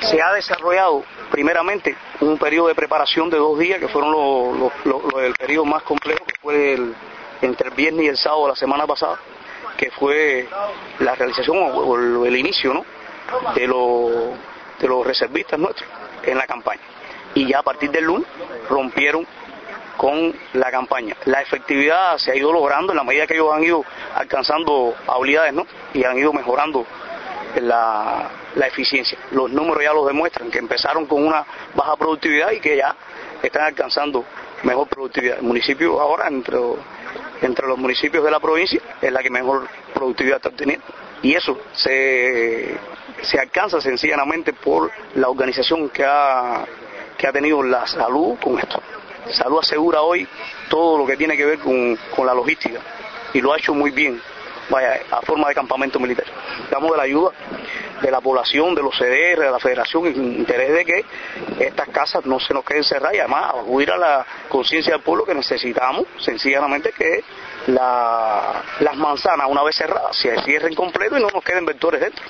se ha desarrollado primeramente un periodo de preparación de dos días, que fueron el periodo más complejo, que fue el, entre el viernes y el sábado de la semana pasada, que fue la realización o, el inicio ¿no? de, de los reservistas nuestros en la campaña. Y ya a partir del lunes rompieron con la campaña. La efectividad se ha ido logrando en la medida que ellos han ido alcanzando habilidades ¿no? y han ido mejorando la, eficiencia. Los números ya lo demuestran, que empezaron con una baja productividad y que ya están alcanzando mejor productividad. El municipio ahora, entre, entre los municipios de la provincia, es la que mejor productividad está teniendo. Y eso se, se alcanza sencillamente por la organización que ha, que ha tenido la salud con esto. Salud asegura hoy todo lo que tiene que ver con, con la logística y lo ha hecho muy bien vaya, a forma de campamento militar. Damos de la ayuda de la población, de los CDR, de la federación, en interés de que estas casas no se nos queden cerradas y además acudir a la conciencia del pueblo que necesitamos sencillamente que las manzanas una vez cerradas se cierren completo y no nos queden vectores dentro.